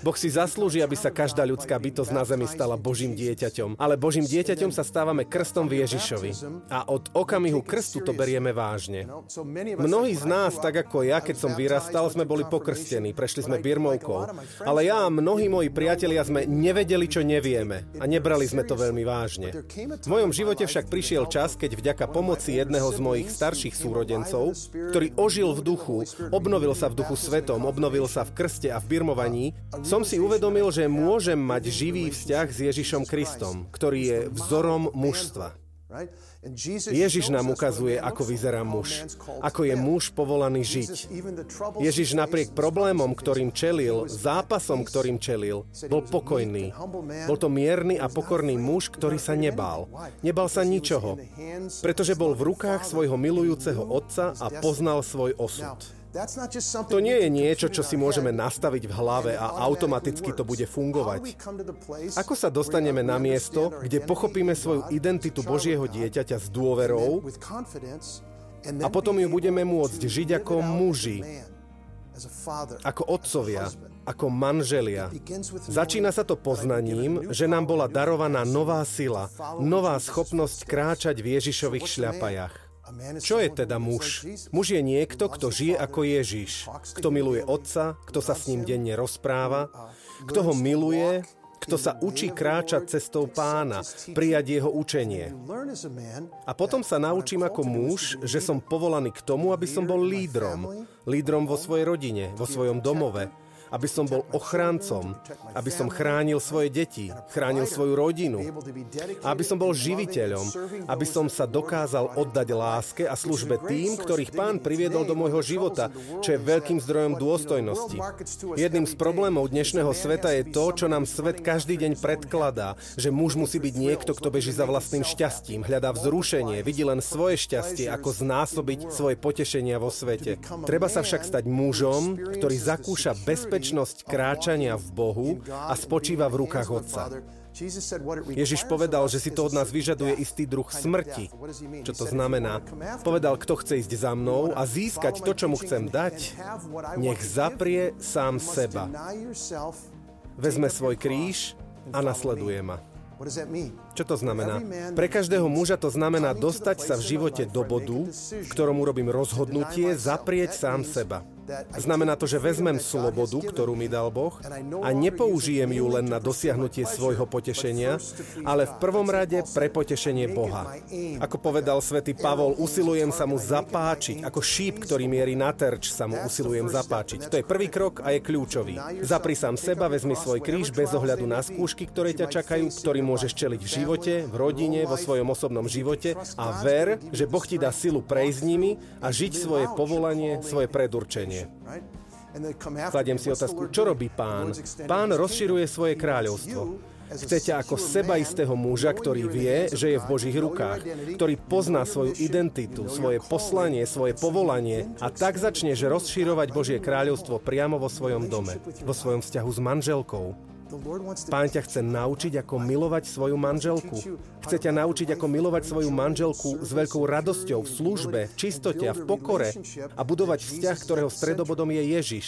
Boh si zaslúži, aby sa každá ľudská bytosť na zemi stala Božím dieťaťom. Ale Božím dieťaťom sa stávame krstom v Ježišovi. A od okamihu krstu to berieme vážne. Mnohí z nás, tak ako ja, keď som vyrastal, sme boli pokrstení, prešli sme birmovkou. Ale ja a mnohí moji priatelia sme nevedeli, čo nevieme. A nebrali sme to veľmi vážne. V mojom živote však prišiel čas, keď vďaka pomoci jedného z mojich starších súrodencov, ktorý ožil v duchu, obnovil sa v duchu, duchu svetom, obnovil sa v krste a v birmovaní, som si uvedomil, že môžem mať živý vzťah s Ježišom Kristom, ktorý je vzorom mužstva. Ježiš nám ukazuje, ako vyzerá muž. Ako je muž povolaný žiť. Ježiš napriek problémom, ktorým čelil, zápasom, ktorým čelil, bol pokojný. Bol to mierny a pokorný muž, ktorý sa nebál. Nebal sa ničoho, pretože bol v rukách svojho milujúceho otca a poznal svoj osud. To nie je niečo, čo si môžeme nastaviť v hlave a automaticky to bude fungovať. Ako sa dostaneme na miesto, kde pochopíme svoju identitu Božieho dieťaťa s dôverou a potom ju budeme môcť žiť ako muži, ako otcovia, ako manželia. Začína sa to poznaním, že nám bola darovaná nová sila, nová schopnosť kráčať v Ježišových šľapajach. Čo je teda muž? Muž je niekto, kto žije ako Ježiš, kto miluje Otca, kto sa s ním denne rozpráva, kto ho miluje, kto sa učí kráčať cestou pána, prijať jeho učenie. A potom sa naučím ako muž, že som povolaný k tomu, aby som bol lídrom. Lídrom vo svojej rodine, vo svojom domove, aby som bol ochráncom, aby som chránil svoje deti, chránil svoju rodinu, aby som bol živiteľom, aby som sa dokázal oddať láske a službe tým, ktorých pán priviedol do môjho života, čo je veľkým zdrojom dôstojnosti. Jedným z problémov dnešného sveta je to, čo nám svet každý deň predkladá, že muž musí byť niekto, kto beží za vlastným šťastím, hľadá vzrušenie, vidí len svoje šťastie, ako znásobiť svoje potešenia vo svete. Treba sa však stať mužom, ktorý zakúša bezpečnosť bezpečnosť kráčania v Bohu a spočíva v rukách Otca. Ježiš povedal, že si to od nás vyžaduje istý druh smrti. Čo to znamená? Povedal, kto chce ísť za mnou a získať to, čo mu chcem dať, nech zaprie sám seba. Vezme svoj kríž a nasleduje ma. Čo to znamená? Pre každého muža to znamená dostať sa v živote do bodu, v ktorom urobím rozhodnutie zaprieť sám seba. Znamená to, že vezmem slobodu, ktorú mi dal Boh a nepoužijem ju len na dosiahnutie svojho potešenia, ale v prvom rade pre potešenie Boha. Ako povedal svätý Pavol, usilujem sa mu zapáčiť, ako šíp, ktorý mierí na terč, sa mu usilujem zapáčiť. To je prvý krok a je kľúčový. Zapri sám seba, vezmi svoj kríž bez ohľadu na skúšky, ktoré ťa čakajú, ktorý môžeš čeliť v živote, v rodine, vo svojom osobnom živote a ver, že Boh ti dá silu prejsť nimi a žiť svoje povolanie, svoje predurčenie riešenie. Kladiem si otázku, čo robí pán? Pán rozširuje svoje kráľovstvo. Chcete ako seba istého muža, ktorý vie, že je v Božích rukách, ktorý pozná svoju identitu, svoje poslanie, svoje povolanie a tak začneš rozširovať Božie kráľovstvo priamo vo svojom dome, vo svojom vzťahu s manželkou, Pán ťa chce naučiť, ako milovať svoju manželku. Chce ťa naučiť, ako milovať svoju manželku s veľkou radosťou v službe, v čistote a v pokore a budovať vzťah, ktorého stredobodom je Ježiš.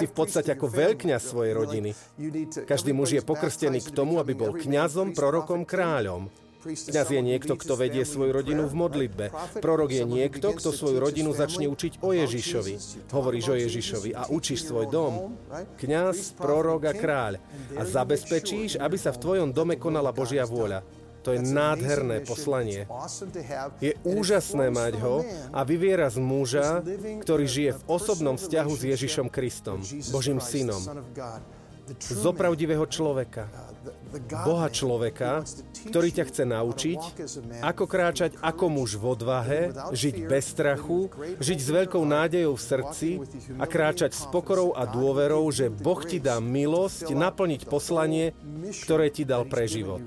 Si v podstate ako veľkňaz svojej rodiny. Každý muž je pokrstený k tomu, aby bol kňazom, prorokom, kráľom. Kňaz je niekto, kto vedie svoju rodinu v modlitbe. Prorok je niekto, kto svoju rodinu začne učiť o Ježišovi. Hovoríš o Ježišovi a učíš svoj dom. Kňaz, prorok a kráľ. A zabezpečíš, aby sa v tvojom dome konala Božia vôľa. To je nádherné poslanie. Je úžasné mať ho a vyviera z muža, ktorý žije v osobnom vzťahu s Ježišom Kristom, Božím synom. Zopravdivého človeka, Boha človeka, ktorý ťa chce naučiť, ako kráčať ako muž v odvahe, žiť bez strachu, žiť s veľkou nádejou v srdci a kráčať s pokorou a dôverou, že Boh ti dá milosť naplniť poslanie, ktoré ti dal pre život.